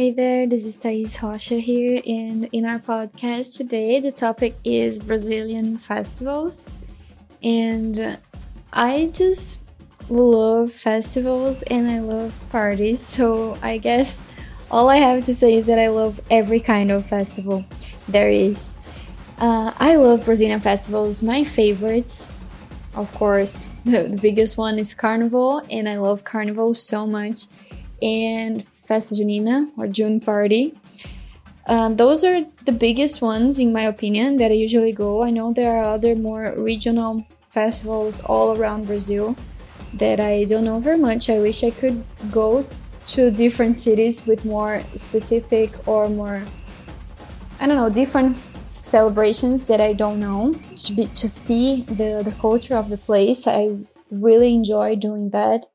Hey there, this is Thais Rocha here, and in our podcast today, the topic is Brazilian festivals. And I just love festivals and I love parties, so I guess all I have to say is that I love every kind of festival there is. Uh, I love Brazilian festivals. My favorites, of course, the, the biggest one is Carnival, and I love Carnival so much and Festa Junina or June Party. Uh, those are the biggest ones, in my opinion, that I usually go. I know there are other more regional festivals all around Brazil that I don't know very much. I wish I could go to different cities with more specific or more, I don't know, different celebrations that I don't know to, be, to see the, the culture of the place. I really enjoy doing that.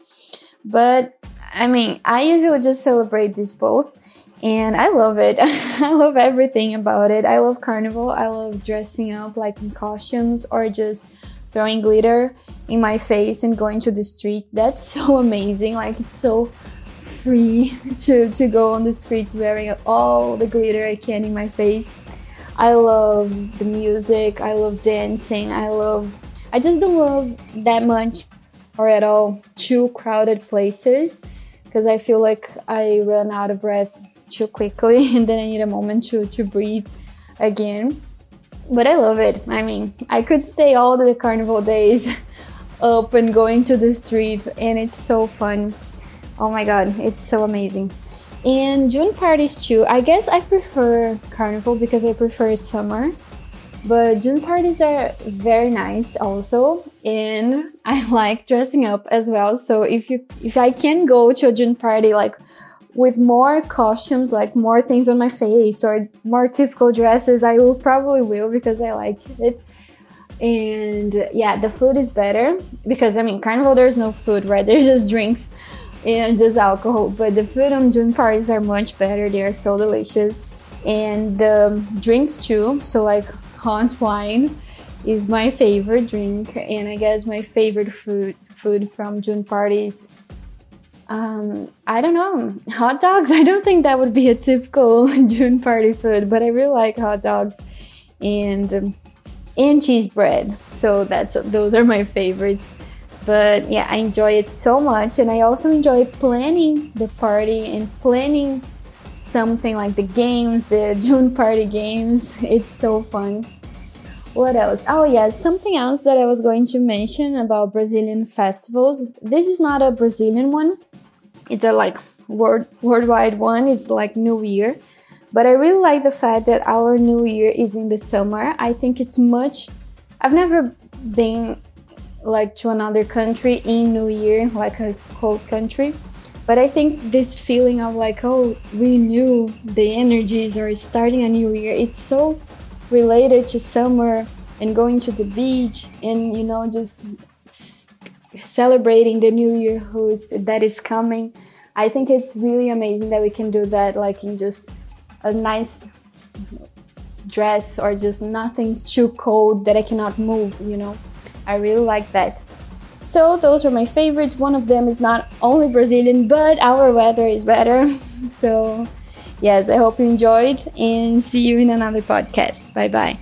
But I mean, I usually just celebrate these both and I love it. I love everything about it. I love carnival. I love dressing up like in costumes or just throwing glitter in my face and going to the street. That's so amazing. Like it's so free to, to go on the streets wearing all the glitter I can in my face. I love the music. I love dancing. I love I just don't love that much or at all too crowded places because I feel like I run out of breath too quickly and then I need a moment to, to breathe again. But I love it. I mean, I could stay all the carnival days up and going to the streets, and it's so fun. Oh my god, it's so amazing. And June parties too. I guess I prefer carnival because I prefer summer but June parties are very nice also, and I like dressing up as well. So if you if I can go to a June party like with more costumes, like more things on my face or more typical dresses, I will probably will because I like it. And yeah, the food is better because I mean, carnival there's no food, right? There's just drinks and just alcohol. But the food on June parties are much better. They are so delicious, and the drinks too. So like hot wine is my favorite drink, and I guess my favorite food food from June parties. Um, I don't know, hot dogs. I don't think that would be a typical June party food, but I really like hot dogs and and cheese bread. So that's those are my favorites. But yeah, I enjoy it so much, and I also enjoy planning the party and planning something like the games, the June party games. It's so fun. What else? Oh, yes, something else that I was going to mention about Brazilian festivals. This is not a Brazilian one, it's a like world, worldwide one. It's like New Year. But I really like the fact that our New Year is in the summer. I think it's much. I've never been like to another country in New Year, like a cold country. But I think this feeling of like, oh, renew the energies or starting a new year, it's so related to summer and going to the beach and you know just celebrating the new year who's that is coming. I think it's really amazing that we can do that like in just a nice dress or just nothing's too cold that i cannot move you know? I really like that so those are my favorites one of them is not only brazilian but our weather is better so yes, I hope you enjoyed and see you in another podcast. Bye bye.